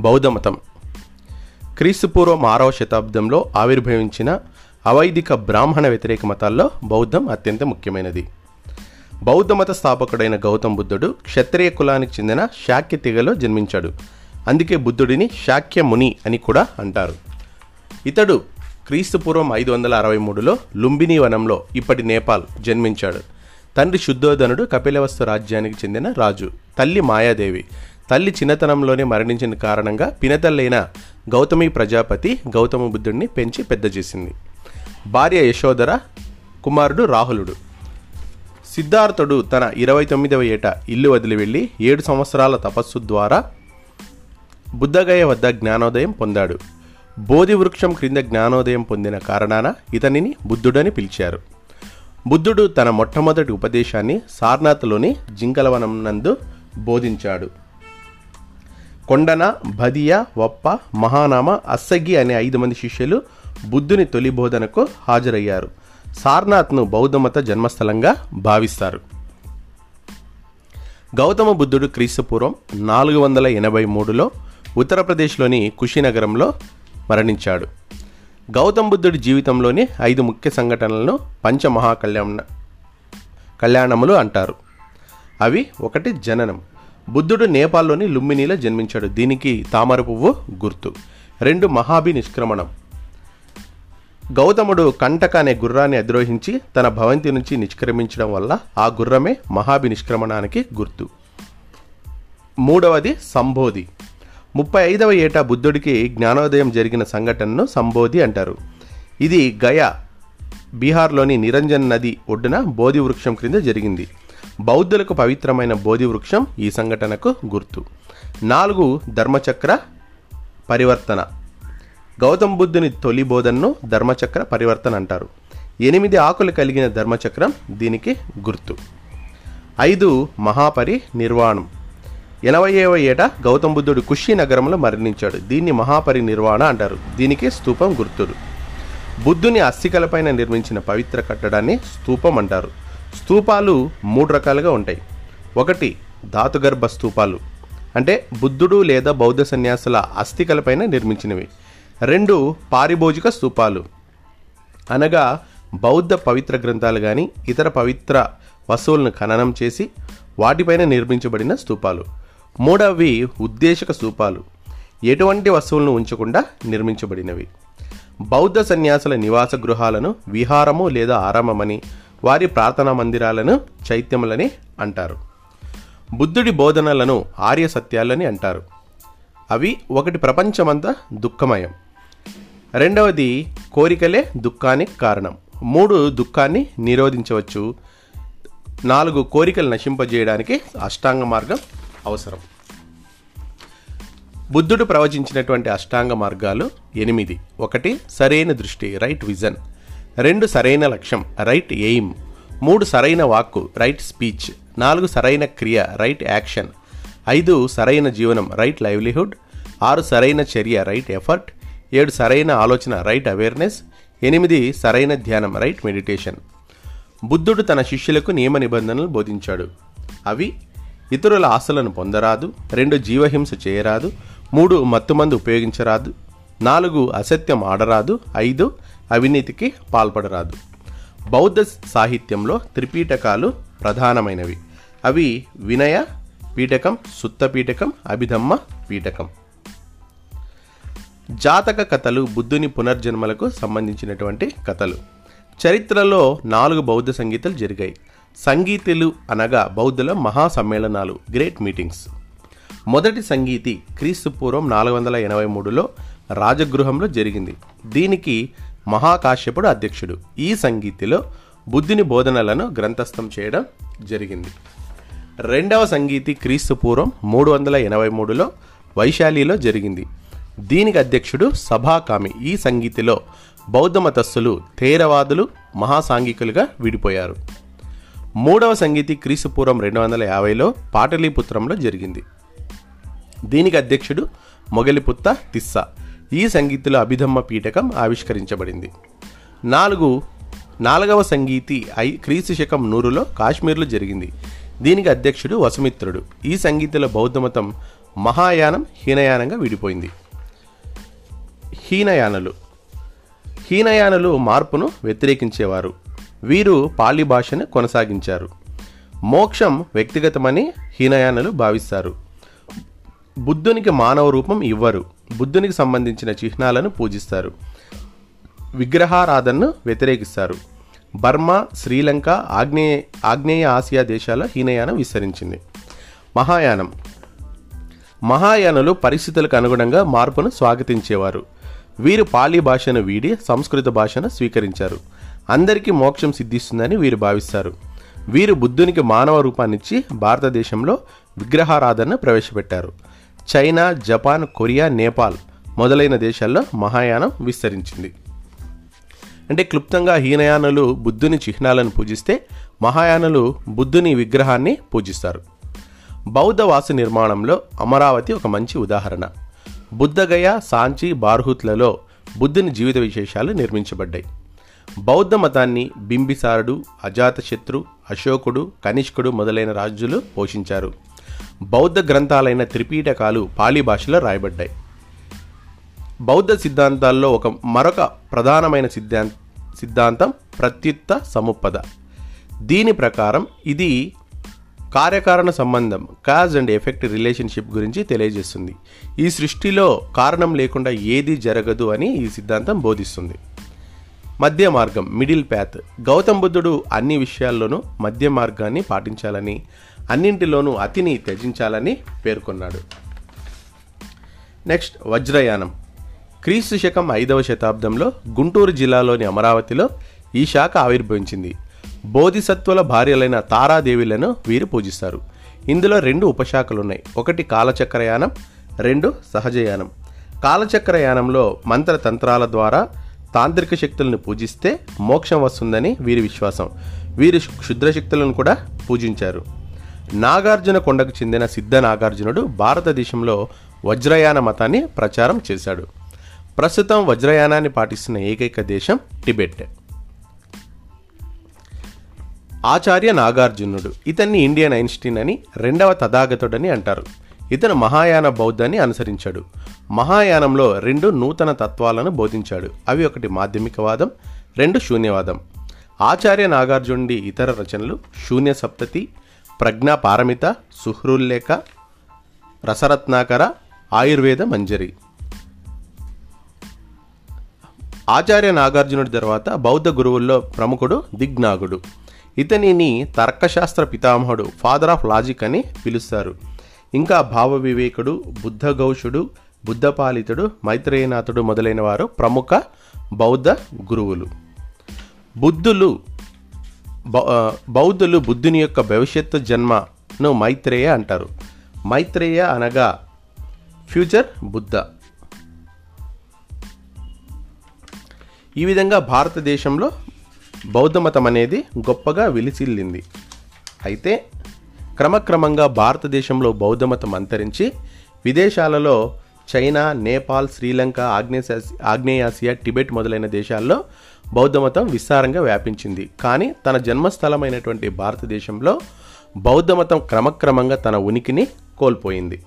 బౌద్ధమతం క్రీస్తుపూర్వం ఆరవ శతాబ్దంలో ఆవిర్భవించిన అవైదిక బ్రాహ్మణ వ్యతిరేక మతాల్లో బౌద్ధం అత్యంత ముఖ్యమైనది. బౌద్ధ మత స్థాపకుడైన గౌతమ్ బుద్ధుడు క్షత్రియ కులానికి చెందిన శాక్య తెగలో జన్మించాడు. అందుకే బుద్ధుడిని శాక్య ముని అని కూడా అంటారు. ఇతడు క్రీస్తుపూర్వం ఐదు వందల అరవై మూడులో లుంబిని వనంలో ఇప్పటి నేపాల్ జన్మించాడు. తండ్రి శుద్ధోధనుడు కపిలవస్తు రాజ్యానికి చెందిన రాజు తల్లి మాయాదేవి తల్లి చిన్నతనంలోనే మరణించిన కారణంగా పినతల్లైన గౌతమి ప్రజాపతి గౌతమ బుద్ధుడిని పెంచి పెద్ద చేసింది. భార్య యశోధర కుమారుడు రాహులుడు. సిద్ధార్థుడు తన ఇరవై తొమ్మిదవ ఏట ఇల్లు వదిలి వెళ్ళి ఏడు సంవత్సరాల తపస్సు ద్వారా బుద్ధగయ వద్ద జ్ఞానోదయం పొందాడు. బోధి వృక్షం క్రింద జ్ఞానోదయం పొందిన కారణాన ఇతనిని బుద్ధుడని పిలిచారు. బుద్ధుడు తన మొట్టమొదటి ఉపదేశాన్ని సార్నాథ్లోని జింకలవనం నందు బోధించాడు. కొండన భదియ వప్ప మహానామ అస్సగి అనే ఐదు మంది శిష్యులు బుద్ధుని తొలి బోధనకు హాజరయ్యారు. సార్నాథ్ను బౌద్ధమత జన్మస్థలంగా భావిస్తారు. గౌతమ బుద్ధుడు క్రీస్తుపూర్వం నాలుగు వందల ఎనభై మూడులో ఉత్తరప్రదేశ్లోని కుషినగరంలో మరణించాడు. గౌతమ బుద్ధుడి జీవితంలోని ఐదు ముఖ్య సంఘటనలను పంచమహాకళ్యాణ కళ్యాణములు అంటారు. అవి ఒకటి జననం బుద్ధుడు నేపాల్లోని లుంబినిలో జన్మించాడు. దీనికి తామర పువ్వు గుర్తు. రెండు మహాభి నిష్క్రమణం. గౌతముడు కంటక అనే గుర్రాన్ని అధిరోహించి తన భవంతి నుంచి నిష్క్రమించడం వల్ల ఆ గుర్రమే మహాభి నిష్క్రమణానికి గుర్తు. మూడవది సంబోధి. ముప్పై ఐదవ ఏట బుద్ధుడికి జ్ఞానోదయం జరిగిన సంఘటనను సంబోధి అంటారు. ఇది గయా బీహార్లోని నిరంజన్ నది ఒడ్డున బోధి వృక్షం క్రింద జరిగింది. బౌద్ధులకు పవిత్రమైన బోధి వృక్షం ఈ సంఘటనకు గుర్తు. నాలుగు ధర్మచక్ర పరివర్తన. గౌతమ బుద్ధుని తొలి బోధనను ధర్మచక్ర పరివర్తన అంటారు. ఎనిమిది ఆకులు కలిగిన ధర్మచక్రం దీనికి గుర్తు. ఐదు మహాపరి నిర్వాణం ఎనభైవ ఏట గౌతమ బుద్ధుడు కుషి నగరంలో మరణించాడు. దీన్ని మహాపరి నిర్వాణ అంటారు. దీనికి స్తూపం గుర్తుడు బుద్ధుని అస్థికలపైన నిర్మించిన పవిత్ర కట్టడాన్ని స్తూపం అంటారు. స్తూపాలు మూడు రకాలుగా ఉంటాయి. ఒకటి ధాతుగర్భ స్తూపాలు అంటే బుద్ధుడు లేదా బౌద్ధ సన్యాసుల అస్థికలపైన నిర్మించినవి. రెండు పారిభోజిక స్తూపాలు అనగా బౌద్ధ పవిత్ర గ్రంథాలు కానీ ఇతర పవిత్ర వస్తువులను ఖననం చేసి వాటిపైన నిర్మించబడిన స్తూపాలు. మూడవి ఉద్దేశక స్తూపాలు ఎటువంటి వస్తువులను ఉంచకుండా నిర్మించబడినవి. బౌద్ధ సన్యాసుల నివాస గృహాలను విహారము లేదా ఆరామమని వారి ప్రార్థనా మందిరాలను చైత్యములని అంటారు. బుద్ధుడి బోధనలను ఆర్య సత్యాలని అంటారు. అవి ఒకటి ప్రపంచమంతా దుఃఖమయం. రెండవది కోరికలే దుఃఖానికి కారణం. మూడు దుఃఖాన్ని నిరోధించవచ్చు. నాలుగు కోరికలు నశింపజేయడానికి అష్టాంగ మార్గం అవసరం. బుద్ధుడు ప్రవచించినటువంటి అష్టాంగ మార్గాలు ఎనిమిది. ఒకటి సరైన దృష్టి రైట్ విజన్ రెండు సరైన లక్ష్యం రైట్ ఎయిమ్ మూడు సరైన వాక్కు రైట్ స్పీచ్ నాలుగు సరైన క్రియ రైట్ యాక్షన్ ఐదు సరైన జీవనం రైట్ లైవ్లీహుడ్ ఆరు సరైన చర్య రైట్ ఎఫర్ట్ ఏడు సరైన ఆలోచన రైట్ అవేర్నెస్ ఎనిమిది సరైన ధ్యానం రైట్ మెడిటేషన్ బుద్ధుడు తన శిష్యులకు నియమ నిబంధనలు బోధించాడు. అవి ఇతరుల ఆశలను పొందరాదు రెండు జీవహింస చేయరాదు మూడు మత్తుమందు ఉపయోగించరాదు నాలుగు అసత్యం ఆడరాదు ఐదు అవినీతికి పాల్పడరాదు. బౌద్ధ సాహిత్యంలో త్రిపీఠకాలు ప్రధానమైనవి. అవి వినయ పీఠకం సుత్త పీఠకం అభిధమ్మ పీఠకం. జాతక కథలు బుద్ధుని పునర్జన్మలకు సంబంధించినటువంటి కథలు. చరిత్రలో నాలుగు బౌద్ధ సంగీతాలు జరిగాయి. సంగీతులు అనగా బౌద్ధుల మహా సమ్మేళనాలు గ్రేట్ మీటింగ్స్. మొదటి సంగీతి క్రీస్తు పూర్వం నాలుగు వందల ఎనభై మూడులో రాజగృహంలో జరిగింది. దీనికి మహాకాశ్యపుడు అధ్యక్షుడు. ఈ సంగీతిలో బుద్ధుని బోధనలను గ్రంథస్థం చేయడం జరిగింది. రెండవ సంగీతి క్రీస్తు పూర్వం మూడు వందల ఎనభై మూడులో వైశాలిలో జరిగింది. దీనికి అధ్యక్షుడు సభాకామి. ఈ సంగీతిలో బౌద్ధ మతస్థులు థేరవాదులు మహాసాంఘికులుగా విడిపోయారు. మూడవ సంగీతి క్రీస్తు పూర్వం రెండు వందల యాభైలో పాటలీపుత్రంలో జరిగింది. దీనికి అధ్యక్షుడు మొగలిపుత్త తిస్సా. ఈ సంగీతిలో అభిధమ్మ పీఠకం ఆవిష్కరించబడింది. నాలుగు నాలుగవ సంగీతి ఐ క్రీస్తు శకం నూరులో కాశ్మీర్లో జరిగింది. దీనికి అధ్యక్షుడు వసుమిత్రుడు. ఈ సంగీతిలో బౌద్ధమతం మహాయానం హీనయానంగా విడిపోయింది. హీనయానులు. హీనయానులు మార్పును వ్యతిరేకించేవారు. వీరు పాళీ భాషను కొనసాగించారు. మోక్షం వ్యక్తిగతమని హీనయానులు భావిస్తారు. బుద్ధునికి మానవ రూపం ఇవ్వరు. బుద్ధునికి సంబంధించిన చిహ్నాలను పూజిస్తారు. విగ్రహారాధనను వ్యతిరేకిస్తారు. బర్మా శ్రీలంక ఆగ్నేయ ఆగ్నేయ ఆసియా దేశాల హీనయానం విస్తరించింది. మహాయానం. మహాయానులు పరిస్థితులకు అనుగుణంగా మార్పును స్వాగతించేవారు. వీరు పాలీ భాషను వీడి సంస్కృత భాషను స్వీకరించారు. అందరికీ మోక్షం సిద్ధిస్తుందని వీరు భావిస్తారు. వీరు బుద్ధునికి మానవ రూపాన్నిచ్చి భారతదేశంలో విగ్రహారాధనను ప్రవేశపెట్టారు. చైనా జపాన్ కొరియా నేపాల్ మొదలైన దేశాల్లో మహాయానం విస్తరించింది. అంటే క్లుప్తంగా హీనయానులు బుద్ధుని చిహ్నాలను పూజిస్తే మహాయానులు బుద్ధుని విగ్రహాన్ని పూజిస్తారు. బౌద్ధ వాసు నిర్మాణంలో అమరావతి ఒక మంచి ఉదాహరణ. బుద్ధగయ సాంచి బార్హుత్లలో బుద్ధుని జీవిత విశేషాలు నిర్మించబడ్డాయి. బౌద్ధ మతాన్ని బింబిసారుడు అజాతశత్రు అశోకుడు కనిష్కుడు మొదలైన రాజులు పోషించారు. బౌద్ధ గ్రంథాలైన త్రిపీటకాలు పాలీ భాషలో రాయబడ్డాయి. బౌద్ధ సిద్ధాంతాల్లో ఒక మరొక ప్రధానమైన సిద్ధాంత సిద్ధాంతం ప్రత్యుత్త సముపద. దీని ప్రకారం ఇది కార్యకారణ సంబంధం కాజ్ అండ్ ఎఫెక్ట్ రిలేషన్షిప్ గురించి తెలియజేస్తుంది. ఈ సృష్టిలో కారణం లేకుండా ఏది జరగదు అని ఈ సిద్ధాంతం బోధిస్తుంది. మధ్య మార్గం మిడిల్ ప్యాత్ గౌతమ్ బుద్ధుడు అన్ని విషయాల్లోనూ మధ్య మార్గాన్ని పాటించాలని అన్నింటిలోనూ అతిని త్యజించాలని పేర్కొన్నాడు. నెక్స్ట్ వజ్రయానం. క్రీస్తు శకం ఐదవ శతాబ్దంలో గుంటూరు జిల్లాలోని అమరావతిలో ఈ శాఖ ఆవిర్భవించింది. బోధిసత్వుల భార్యలైన తారాదేవిలను వీరు పూజిస్తారు. ఇందులో రెండు ఉపశాఖలున్నాయి. ఒకటి కాలచక్రయానం రెండు సహజయానం. కాలచక్రయానంలో మంత్రతంత్రాల ద్వారా తాంత్రిక శక్తులను పూజిస్తే మోక్షం వస్తుందని వీరి విశ్వాసం. వీరు క్షుద్ర శక్తులను కూడా పూజించారు. నాగార్జున కొండకు చెందిన సిద్ధ నాగార్జునుడు భారతదేశంలో వజ్రయాన మతాన్ని ప్రచారం చేశాడు. ప్రస్తుతం వజ్రయానాన్ని పాటిస్తున్న ఏకైక దేశం టిబెట్. ఆచార్య నాగార్జునుడు. ఇతన్ని ఇండియన్ ఐన్స్టీన్ అని రెండవ తథాగతుడని అంటారు. ఇతను మహాయాన బౌద్ధాన్ని అనుసరించాడు. మహాయానంలో రెండు నూతన తత్వాలను బోధించాడు. అవి ఒకటి మాధ్యమికవాదం రెండు శూన్యవాదం. ఆచార్య నాగార్జునుడి ఇతర రచనలు శూన్య సప్తతి ప్రజ్ఞాపారమిత సుహృల్లేఖ రసరత్నాకర ఆయుర్వేద మంజరి. ఆచార్య నాగార్జునుడి తర్వాత బౌద్ధ గురువుల్లో ప్రముఖుడు దిగ్నాగుడు. ఇతనిని తర్కశాస్త్ర పితామహుడు ఫాదర్ ఆఫ్ లాజిక్ అని పిలుస్తారు. ఇంకా భావ వివేకుడు బుద్ధఘౌషుడు బుద్ధపాలితుడు మైత్రేయనాథుడు మొదలైన వారు ప్రముఖ బౌద్ధ గురువులు. బుద్ధులు బౌద్ధులు బుద్ధుని యొక్క భవిష్యత్తు జన్మను మైత్రేయ అంటారు. మైత్రేయ అనగా ఫ్యూచర్ బుద్ధ. ఈ విధంగా భారతదేశంలో బౌద్ధ మతం అనేది గొప్పగా విలిసిల్లింది. అయితే క్రమక్రమంగా భారతదేశంలో బౌద్ధ మతం అంతరించి విదేశాలలో చైనా నేపాల్ శ్రీలంక ఆగ్నేయ ఆగ్నేయాసియా టిబెట్ మొదలైన దేశాల్లో బౌద్ధమతం విస్తారంగా వ్యాపించింది. కానీ తన జన్మస్థలమైనటువంటి భారతదేశంలో బౌద్ధమతం క్రమక్రమంగా తన ఉనికిని కోల్పోయింది.